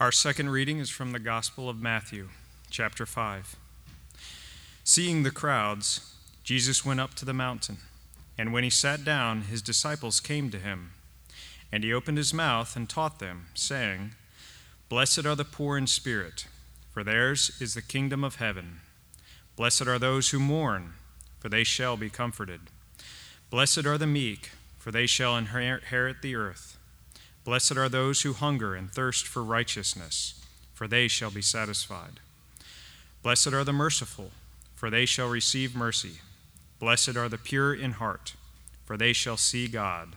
Our second reading is from the Gospel of Matthew, chapter 5. Seeing the crowds, Jesus went up to the mountain, and when he sat down, his disciples came to him. And he opened his mouth and taught them, saying, Blessed are the poor in spirit, for theirs is the kingdom of heaven. Blessed are those who mourn, for they shall be comforted. Blessed are the meek, for they shall inherit the earth. Blessed are those who hunger and thirst for righteousness, for they shall be satisfied. Blessed are the merciful, for they shall receive mercy. Blessed are the pure in heart, for they shall see God.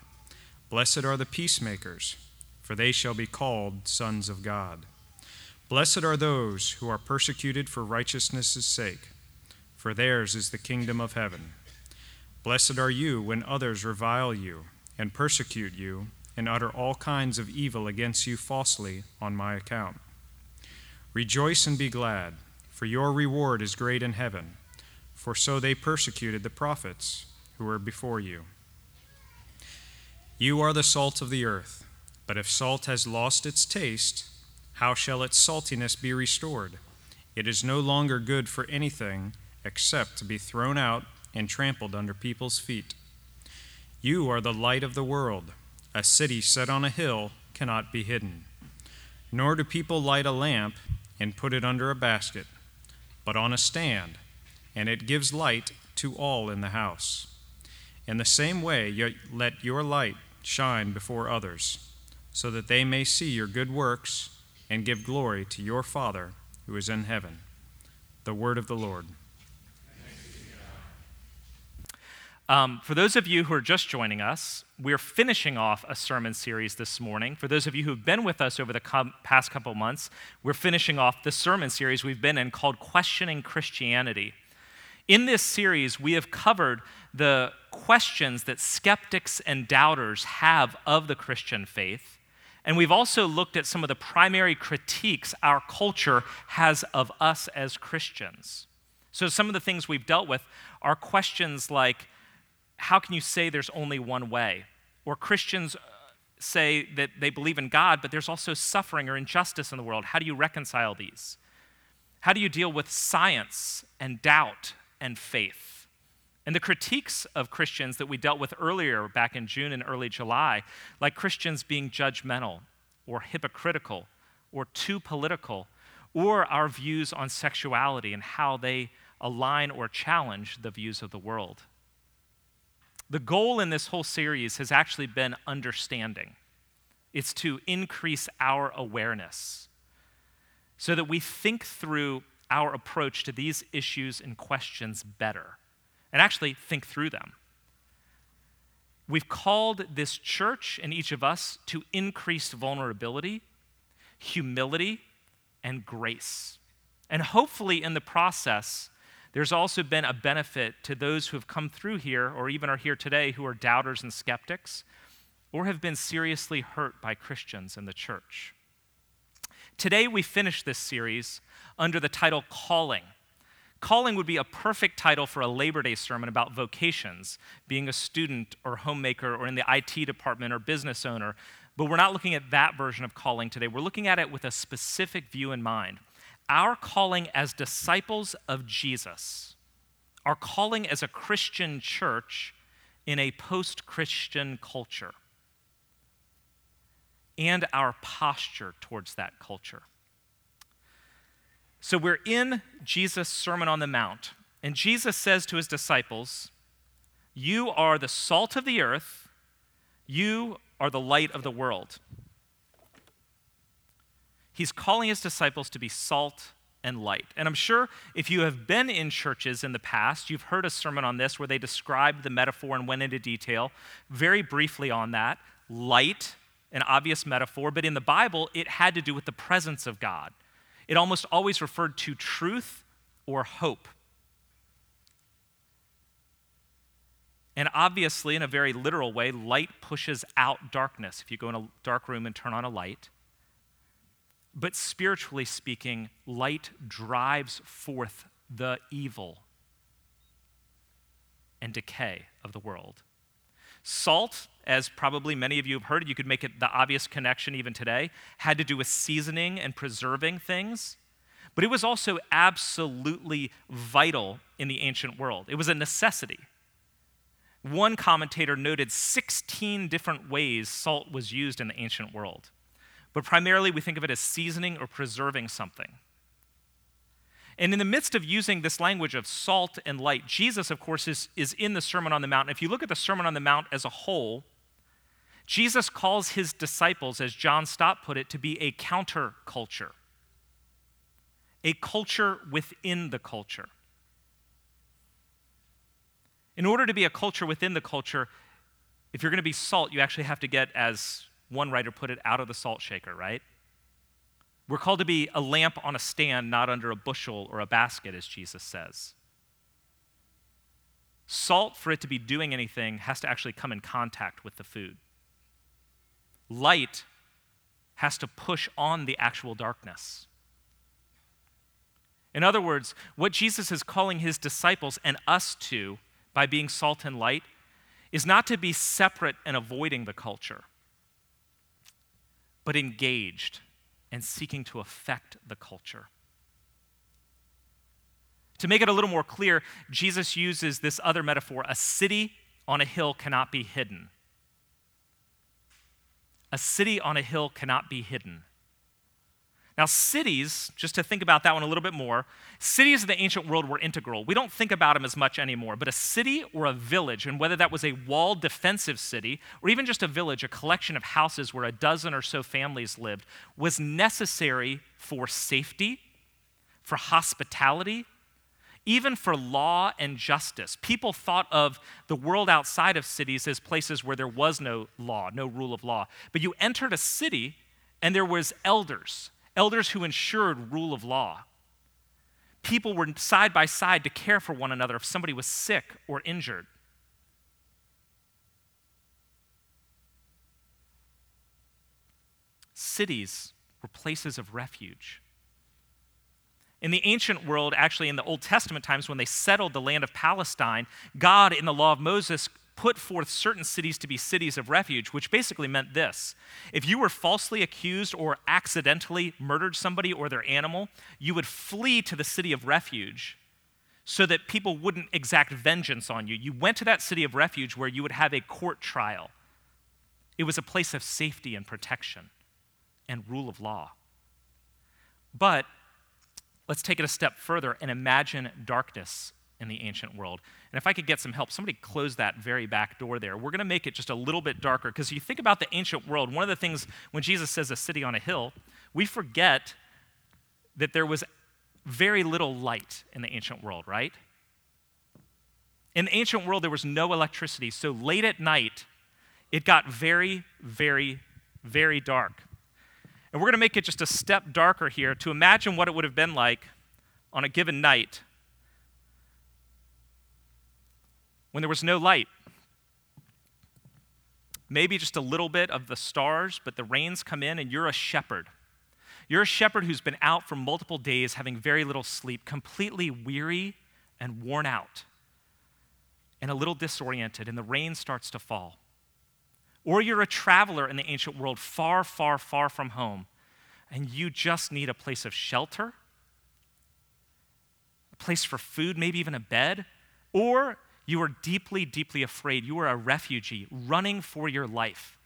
Blessed are the peacemakers, for they shall be called sons of God. Blessed are those who are persecuted for righteousness' sake, for theirs is the kingdom of heaven. Blessed are you when others revile you and persecute you and utter all kinds of evil against you falsely on my account. Rejoice and be glad, for your reward is great in heaven, for so they persecuted the prophets who were before you. You are the salt of the earth, but if salt has lost its taste, how shall its saltiness be restored? It is no longer good for anything except to be thrown out and trampled under people's feet. You are the light of the world. A city set on a hill cannot be hidden. Nor do people light a lamp and put it under a basket, but on a stand, and it gives light to all in the house. In the same way, let your light shine before others, so that they may see your good works and give glory to your Father who is in heaven. The word of the Lord. Um, for those of you who are just joining us, we're finishing off a sermon series this morning. For those of you who've been with us over the com- past couple months, we're finishing off the sermon series we've been in called Questioning Christianity. In this series, we have covered the questions that skeptics and doubters have of the Christian faith. And we've also looked at some of the primary critiques our culture has of us as Christians. So, some of the things we've dealt with are questions like, how can you say there's only one way? Or Christians uh, say that they believe in God, but there's also suffering or injustice in the world. How do you reconcile these? How do you deal with science and doubt and faith? And the critiques of Christians that we dealt with earlier back in June and early July, like Christians being judgmental or hypocritical or too political, or our views on sexuality and how they align or challenge the views of the world. The goal in this whole series has actually been understanding. It's to increase our awareness so that we think through our approach to these issues and questions better and actually think through them. We've called this church and each of us to increased vulnerability, humility, and grace. And hopefully, in the process, there's also been a benefit to those who have come through here or even are here today who are doubters and skeptics or have been seriously hurt by Christians in the church. Today, we finish this series under the title Calling. Calling would be a perfect title for a Labor Day sermon about vocations, being a student or homemaker or in the IT department or business owner. But we're not looking at that version of calling today. We're looking at it with a specific view in mind our calling as disciples of Jesus, our calling as a Christian church in a post Christian culture, and our posture towards that culture. So we're in Jesus' Sermon on the Mount, and Jesus says to his disciples, You are the salt of the earth, you are the light of the world. He's calling his disciples to be salt and light. And I'm sure if you have been in churches in the past, you've heard a sermon on this where they described the metaphor and went into detail. Very briefly on that, light, an obvious metaphor, but in the Bible, it had to do with the presence of God. It almost always referred to truth or hope. And obviously, in a very literal way, light pushes out darkness. If you go in a dark room and turn on a light, but spiritually speaking, light drives forth the evil and decay of the world. Salt, as probably many of you have heard, you could make it the obvious connection even today, had to do with seasoning and preserving things. But it was also absolutely vital in the ancient world. It was a necessity. One commentator noted 16 different ways salt was used in the ancient world. But primarily, we think of it as seasoning or preserving something. And in the midst of using this language of salt and light, Jesus, of course, is, is in the Sermon on the Mount. If you look at the Sermon on the Mount as a whole, Jesus calls his disciples, as John Stott put it, to be a counterculture, a culture within the culture. In order to be a culture within the culture, if you're going to be salt, you actually have to get, as one writer put it, out of the salt shaker, right? We're called to be a lamp on a stand, not under a bushel or a basket, as Jesus says. Salt, for it to be doing anything, has to actually come in contact with the food. Light has to push on the actual darkness. In other words, what Jesus is calling his disciples and us to by being salt and light is not to be separate and avoiding the culture, but engaged and seeking to affect the culture. To make it a little more clear, Jesus uses this other metaphor a city on a hill cannot be hidden. A city on a hill cannot be hidden. Now, cities, just to think about that one a little bit more, cities in the ancient world were integral. We don't think about them as much anymore, but a city or a village, and whether that was a walled defensive city or even just a village, a collection of houses where a dozen or so families lived, was necessary for safety, for hospitality, even for law and justice. People thought of the world outside of cities as places where there was no law, no rule of law. But you entered a city and there was elders elders who ensured rule of law. People were side by side to care for one another if somebody was sick or injured. Cities were places of refuge. In the ancient world, actually in the Old Testament times, when they settled the land of Palestine, God, in the law of Moses, put forth certain cities to be cities of refuge, which basically meant this. If you were falsely accused or accidentally murdered somebody or their animal, you would flee to the city of refuge so that people wouldn't exact vengeance on you. You went to that city of refuge where you would have a court trial. It was a place of safety and protection and rule of law. But let's take it a step further and imagine darkness in the ancient world. And if I could get some help, somebody close that very back door there. We're going to make it just a little bit darker because you think about the ancient world, one of the things when Jesus says a city on a hill, we forget that there was very little light in the ancient world, right? In the ancient world, there was no electricity. So late at night, it got very, very, very dark. And we're going to make it just a step darker here to imagine what it would have been like on a given night when there was no light. Maybe just a little bit of the stars, but the rains come in and you're a shepherd. You're a shepherd who's been out for multiple days, having very little sleep, completely weary and worn out, and a little disoriented, and the rain starts to fall. Or you're a traveler in the ancient world, far, far, far from home, and you just need a place of shelter, a place for food, maybe even a bed, or you are deeply, deeply afraid. You are a refugee running for your life.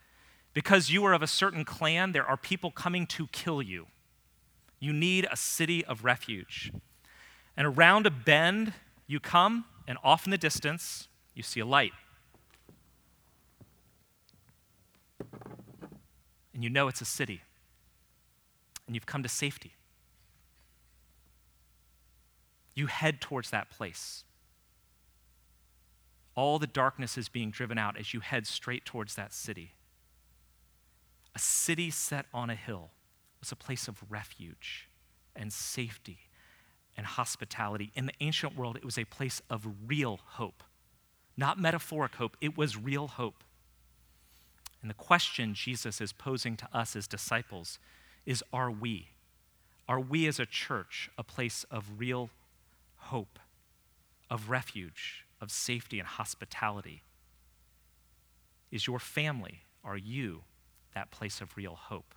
Because you are of a certain clan, there are people coming to kill you. You need a city of refuge. And around a bend, you come, and off in the distance, you see a light. And you know it's a city. And you've come to safety. You head towards that place all the darkness is being driven out as you head straight towards that city. A city set on a hill was a place of refuge and safety and hospitality. In the ancient world, it was a place of real hope, not metaphoric hope, it was real hope. And the question Jesus is posing to us as disciples is Are we? Are we as a church a place of real hope, of refuge, of safety and hospitality. Is your family, are you that place of real hope?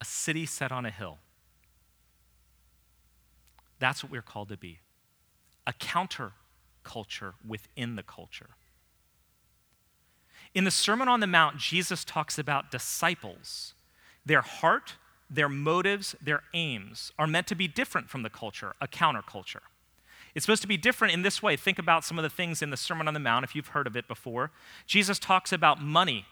A city set on a hill. That's what we're called to be a counter culture within the culture. In the Sermon on the Mount, Jesus talks about disciples. Their heart, their motives, their aims are meant to be different from the culture, a counterculture. It's supposed to be different in this way. Think about some of the things in the Sermon on the Mount, if you've heard of it before. Jesus talks about money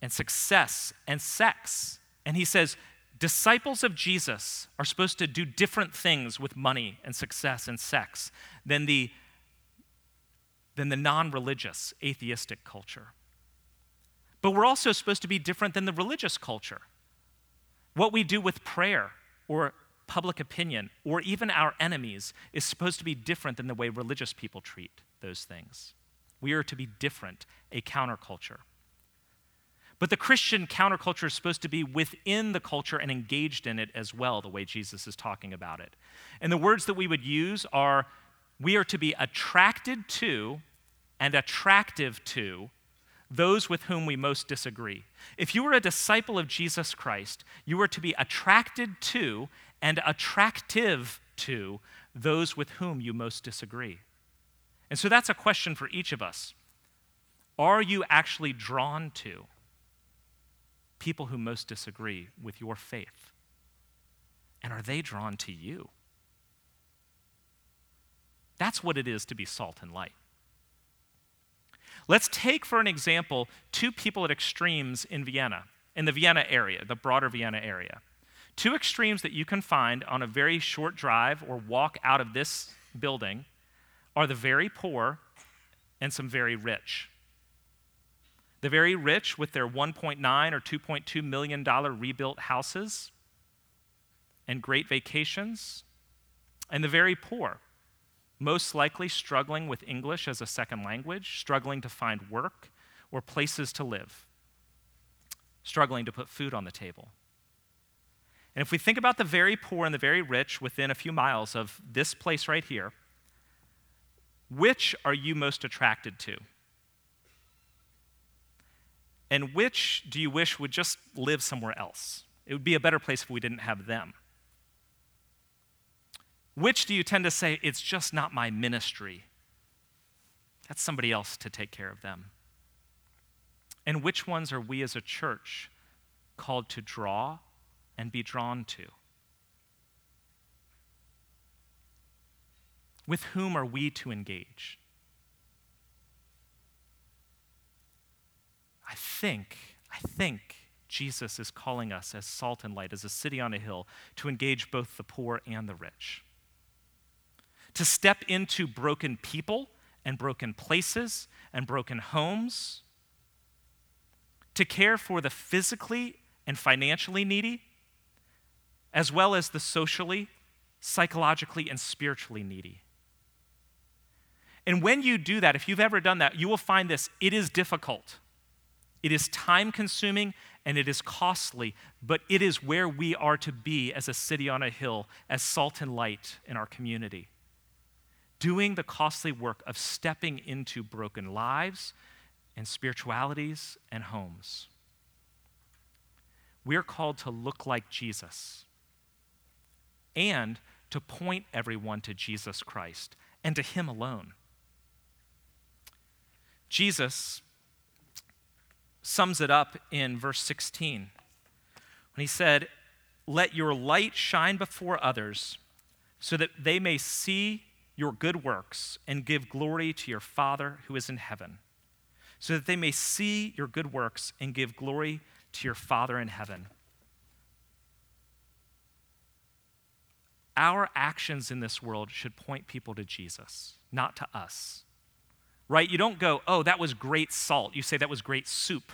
and success and sex. And he says, disciples of Jesus are supposed to do different things with money and success and sex than the, than the non religious, atheistic culture. But we're also supposed to be different than the religious culture. What we do with prayer or public opinion or even our enemies is supposed to be different than the way religious people treat those things. We are to be different, a counterculture. But the Christian counterculture is supposed to be within the culture and engaged in it as well, the way Jesus is talking about it. And the words that we would use are we are to be attracted to and attractive to those with whom we most disagree. If you were a disciple of Jesus Christ, you are to be attracted to and attractive to those with whom you most disagree. And so that's a question for each of us. Are you actually drawn to people who most disagree with your faith? And are they drawn to you? That's what it is to be salt and light. Let's take, for an example, two people at extremes in Vienna, in the Vienna area, the broader Vienna area. Two extremes that you can find on a very short drive or walk out of this building are the very poor and some very rich. The very rich, with their 1.9 or 2.2 million dollar rebuilt houses and great vacations, and the very poor, most likely struggling with English as a second language, struggling to find work or places to live, struggling to put food on the table. And if we think about the very poor and the very rich within a few miles of this place right here, which are you most attracted to? And which do you wish would just live somewhere else? It would be a better place if we didn't have them. Which do you tend to say, it's just not my ministry? That's somebody else to take care of them. And which ones are we as a church called to draw and be drawn to? With whom are we to engage? I think, I think Jesus is calling us as salt and light, as a city on a hill, to engage both the poor and the rich. To step into broken people and broken places and broken homes. To care for the physically and financially needy, as well as the socially, psychologically, and spiritually needy. And when you do that, if you've ever done that, you will find this it is difficult. It is time consuming and it is costly, but it is where we are to be as a city on a hill, as salt and light in our community. Doing the costly work of stepping into broken lives and spiritualities and homes. We're called to look like Jesus and to point everyone to Jesus Christ and to Him alone. Jesus sums it up in verse 16 when he said, Let your light shine before others so that they may see your good works and give glory to your Father who is in heaven. So that they may see your good works and give glory to your Father in heaven. Our actions in this world should point people to Jesus, not to us right? You don't go, oh, that was great salt. You say that was great soup.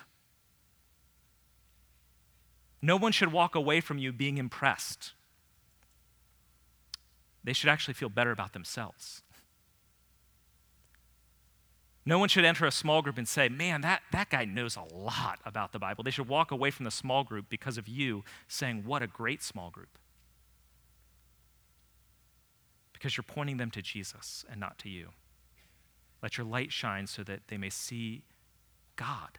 No one should walk away from you being impressed. They should actually feel better about themselves. No one should enter a small group and say, man, that, that guy knows a lot about the Bible. They should walk away from the small group because of you saying, what a great small group. because you're pointing them to Jesus and not to you. Let your light shine so that they may see God.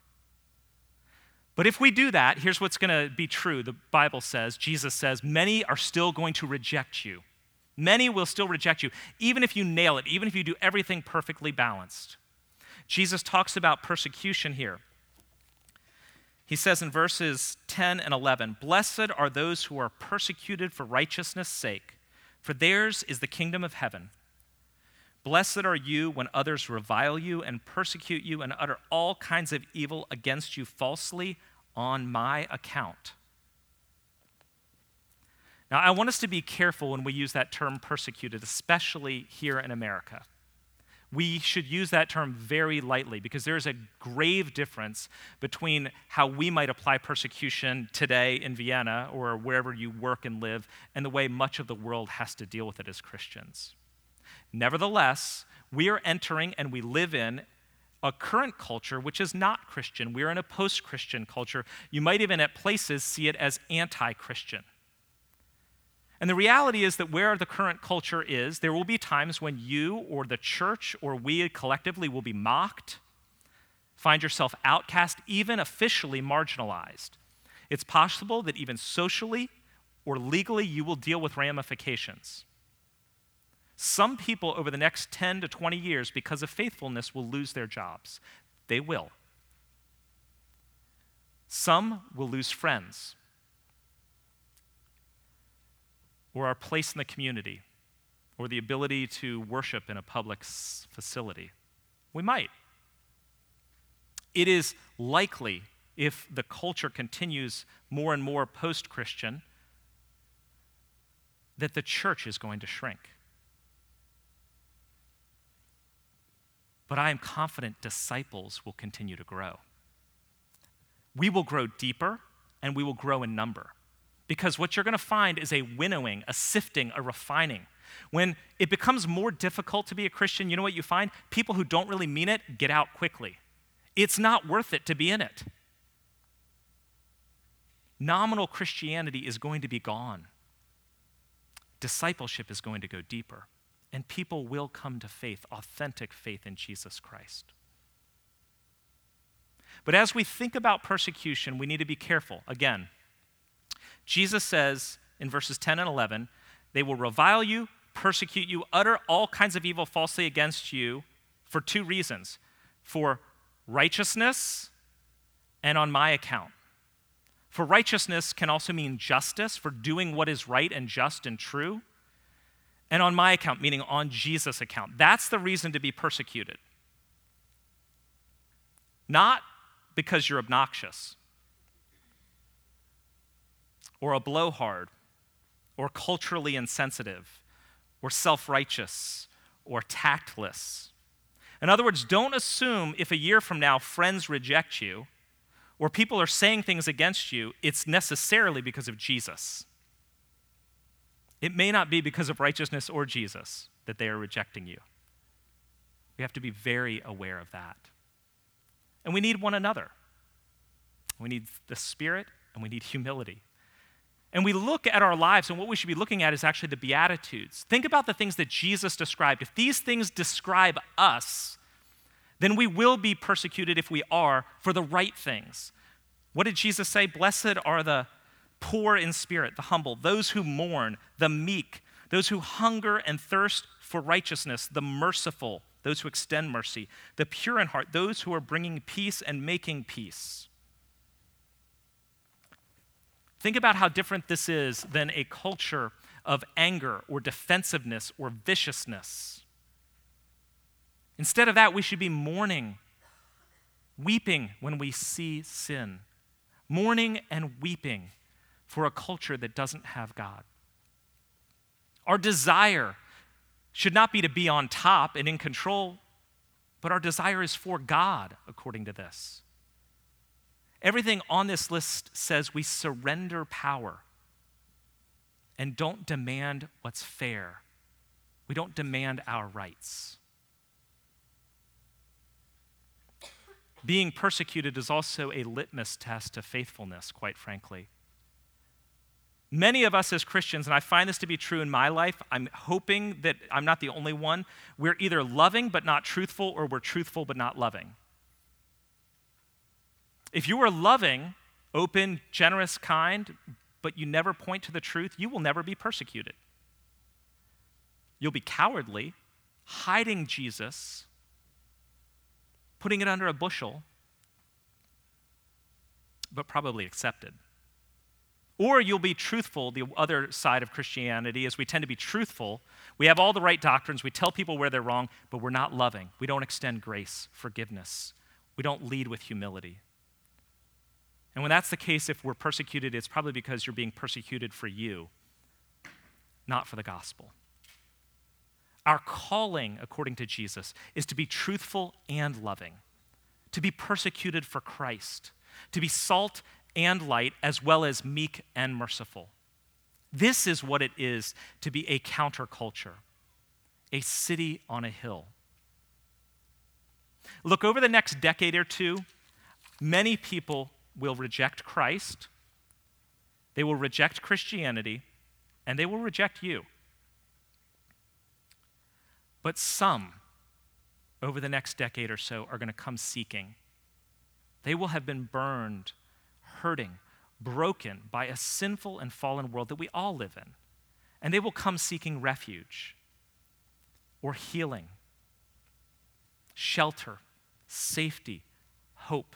But if we do that, here's what's going to be true. The Bible says, Jesus says, many are still going to reject you. Many will still reject you, even if you nail it, even if you do everything perfectly balanced. Jesus talks about persecution here. He says in verses 10 and 11 Blessed are those who are persecuted for righteousness' sake, for theirs is the kingdom of heaven. Blessed are you when others revile you and persecute you and utter all kinds of evil against you falsely on my account. Now, I want us to be careful when we use that term persecuted, especially here in America we should use that term very lightly because there is a grave difference between how we might apply persecution today in Vienna or wherever you work and live and the way much of the world has to deal with it as Christians. Nevertheless, we are entering and we live in a current culture which is not Christian. We are in a post Christian culture. You might even at places see it as anti Christian. And the reality is that where the current culture is, there will be times when you or the church or we collectively will be mocked, find yourself outcast, even officially marginalized. It's possible that even socially or legally you will deal with ramifications. Some people over the next 10 to 20 years, because of faithfulness, will lose their jobs. They will. Some will lose friends or our place in the community, or the ability to worship in a public facility? We might. It is likely, if the culture continues more and more post Christian, that the church is going to shrink. But I am confident disciples will continue to grow. We will grow deeper and we will grow in number. Because what you're going to find is a winnowing, a sifting, a refining. When it becomes more difficult to be a Christian, you know what you find? People who don't really mean it get out quickly. It's not worth it to be in it. Nominal Christianity is going to be gone. Discipleship is going to go deeper, and people will come to faith, authentic faith in Jesus Christ. But as we think about persecution, we need to be careful. Again, Jesus says in verses 10 and 11, they will revile you, persecute you, utter all kinds of evil falsely against you for two reasons for righteousness and on my account. For righteousness can also mean justice, for doing what is right and just and true. And on my account, meaning on Jesus' account. That's the reason to be persecuted. Not because you're obnoxious, or a blowhard, or culturally insensitive, or self righteous, or tactless. In other words, don't assume if a year from now friends reject you or people are saying things against you, it's necessarily because of Jesus. It may not be because of righteousness or Jesus that they are rejecting you. We have to be very aware of that. And we need one another. We need the Spirit and we need humility and we look at our lives, and what we should be looking at is actually the Beatitudes. Think about the things that Jesus described. If these things describe us, then we will be persecuted if we are for the right things. What did Jesus say? Blessed are the poor in spirit, the humble, those who mourn, the meek, those who hunger and thirst for righteousness, the merciful, those who extend mercy, the pure in heart, those who are bringing peace and making peace. Think about how different this is than a culture of anger or defensiveness or viciousness. Instead of that, we should be mourning, weeping when we see sin, mourning and weeping for a culture that doesn't have God. Our desire should not be to be on top and in control, but our desire is for God, according to this. Everything on this list says we surrender power and don't demand what's fair. We don't demand our rights. Being persecuted is also a litmus test of faithfulness, quite frankly. Many of us as Christians, and I find this to be true in my life, I'm hoping that I'm not the only one, we're either loving but not truthful, or we're truthful but not loving. If you are loving, open, generous, kind, but you never point to the truth, you will never be persecuted. You'll be cowardly, hiding Jesus, putting it under a bushel, but probably accepted. Or you'll be truthful, the other side of Christianity is we tend to be truthful. We have all the right doctrines, we tell people where they're wrong, but we're not loving. We don't extend grace, forgiveness. We don't lead with humility. And when that's the case, if we're persecuted, it's probably because you're being persecuted for you, not for the gospel. Our calling, according to Jesus, is to be truthful and loving, to be persecuted for Christ, to be salt and light, as well as meek and merciful. This is what it is to be a counterculture, a city on a hill. Look, over the next decade or two, many people will reject Christ, they will reject Christianity, and they will reject you. But some, over the next decade or so, are going to come seeking. They will have been burned, hurting, broken by a sinful and fallen world that we all live in. And they will come seeking refuge or healing, shelter, safety, hope.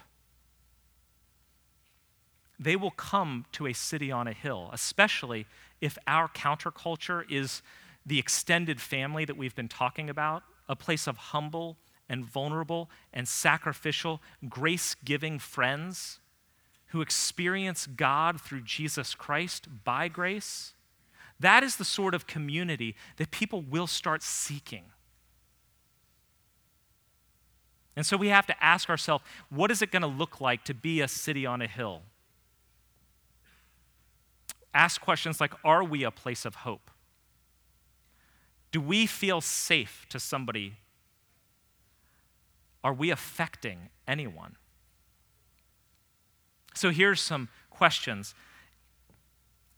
They will come to a city on a hill, especially if our counterculture is the extended family that we've been talking about, a place of humble and vulnerable and sacrificial, grace giving friends who experience God through Jesus Christ by grace. That is the sort of community that people will start seeking. And so we have to ask ourselves what is it going to look like to be a city on a hill? Ask questions like Are we a place of hope? Do we feel safe to somebody? Are we affecting anyone? So here's some questions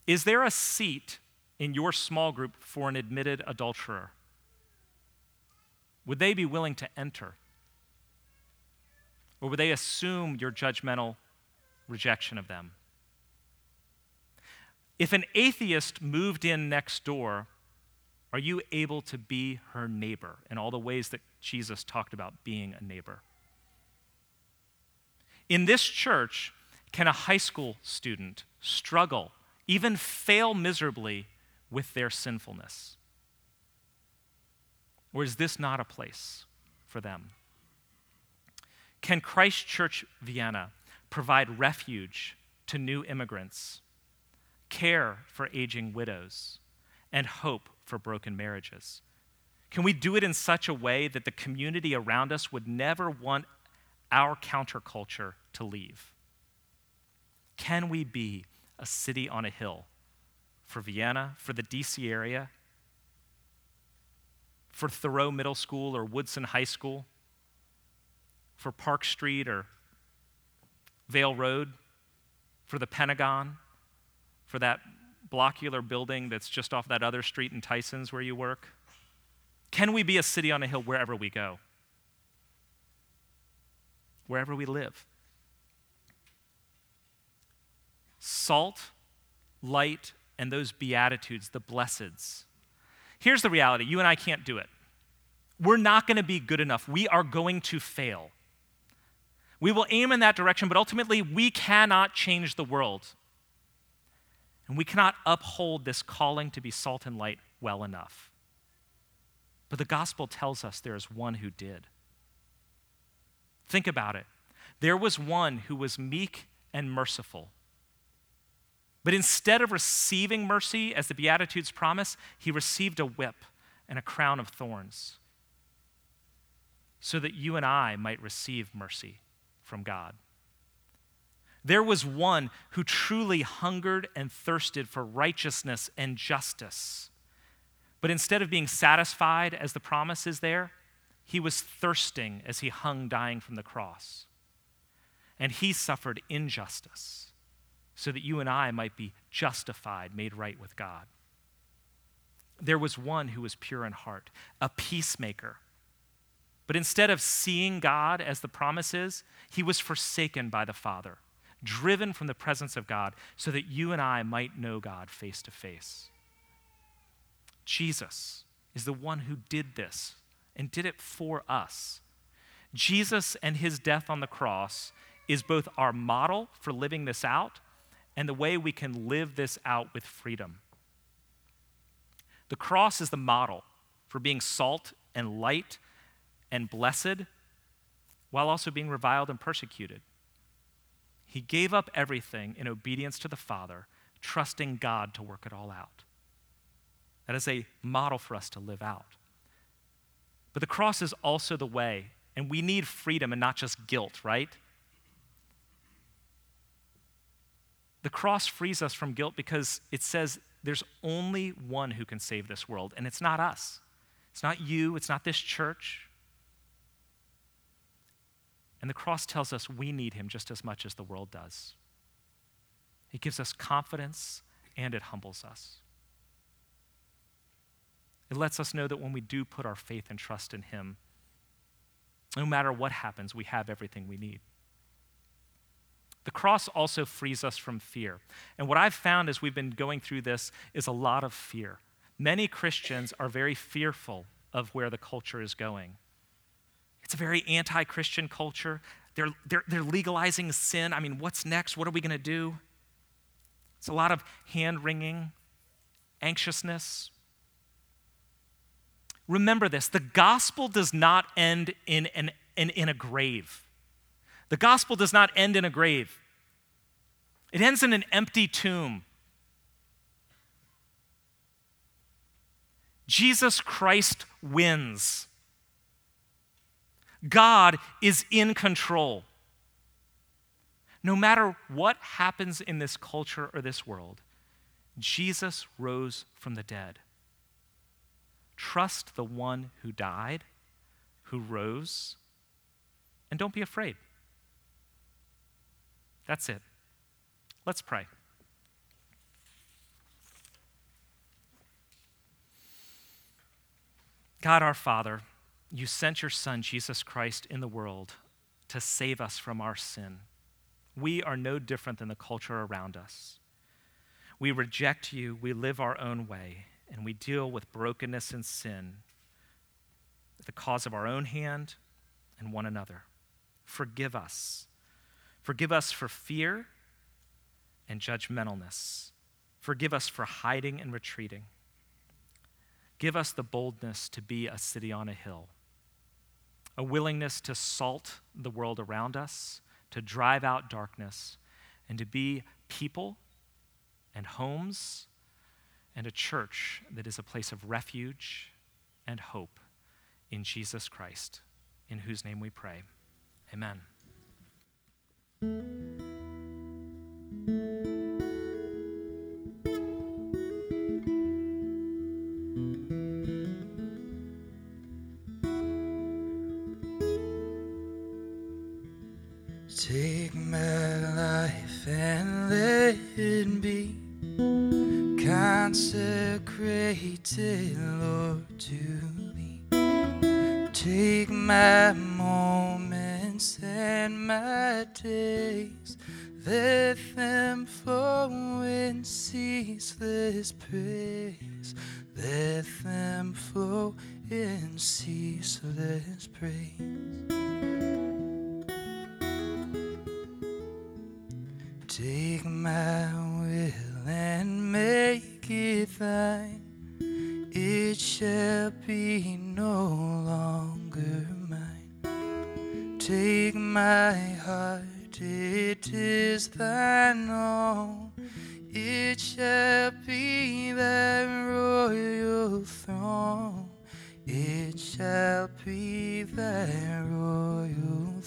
Is there a seat in your small group for an admitted adulterer? Would they be willing to enter? Or would they assume your judgmental rejection of them? If an atheist moved in next door, are you able to be her neighbor in all the ways that Jesus talked about being a neighbor? In this church, can a high school student struggle, even fail miserably with their sinfulness? Or is this not a place for them? Can Christ Church Vienna provide refuge to new immigrants, care for aging widows, and hope for broken marriages? Can we do it in such a way that the community around us would never want our counterculture to leave? Can we be a city on a hill for Vienna, for the DC area, for Thoreau Middle School or Woodson High School, for Park Street or Vale Road, for the Pentagon, for that blockular building that's just off that other street in Tyson's where you work? Can we be a city on a hill wherever we go? Wherever we live? Salt, light, and those beatitudes, the blesseds. Here's the reality you and I can't do it. We're not going to be good enough. We are going to fail. We will aim in that direction, but ultimately, we cannot change the world. And we cannot uphold this calling to be salt and light well enough. But the gospel tells us there is one who did. Think about it. There was one who was meek and merciful. But instead of receiving mercy as the Beatitudes promise, he received a whip and a crown of thorns so that you and I might receive mercy from God. There was one who truly hungered and thirsted for righteousness and justice. But instead of being satisfied as the promise is there, he was thirsting as he hung dying from the cross. And he suffered injustice so that you and I might be justified, made right with God. There was one who was pure in heart, a peacemaker. But instead of seeing God as the promise is, he was forsaken by the Father, driven from the presence of God, so that you and I might know God face to face. Jesus is the one who did this and did it for us. Jesus and his death on the cross is both our model for living this out and the way we can live this out with freedom. The cross is the model for being salt and light and blessed while also being reviled and persecuted. He gave up everything in obedience to the Father, trusting God to work it all out. That is a model for us to live out. But the cross is also the way, and we need freedom and not just guilt, right? The cross frees us from guilt because it says there's only one who can save this world, and it's not us. It's not you, it's not this church. And the cross tells us we need him just as much as the world does. It gives us confidence and it humbles us. It lets us know that when we do put our faith and trust in him, no matter what happens, we have everything we need. The cross also frees us from fear. And what I've found as we've been going through this is a lot of fear. Many Christians are very fearful of where the culture is going. It's a very anti Christian culture. They're, they're, they're legalizing sin. I mean, what's next? What are we going to do? It's a lot of hand wringing, anxiousness. Remember this the gospel does not end in, an, in, in a grave. The gospel does not end in a grave, it ends in an empty tomb. Jesus Christ wins. God is in control. No matter what happens in this culture or this world, Jesus rose from the dead. Trust the one who died, who rose, and don't be afraid. That's it. Let's pray. God our Father, you sent your Son, Jesus Christ, in the world to save us from our sin. We are no different than the culture around us. We reject you, we live our own way, and we deal with brokenness and sin, the cause of our own hand and one another. Forgive us Forgive us for fear and judgmentalness. Forgive us for hiding and retreating. Give us the boldness to be a city on a hill, a willingness to salt the world around us, to drive out darkness, and to be people and homes and a church that is a place of refuge and hope in Jesus Christ, in whose name we pray. Amen. Ceaseless praise. Let them flow in ceaseless praise. Take my will and make it thine. It shall be no longer mine. Take my heart, it is thine own. It shall be thy royal throne. It shall be thy royal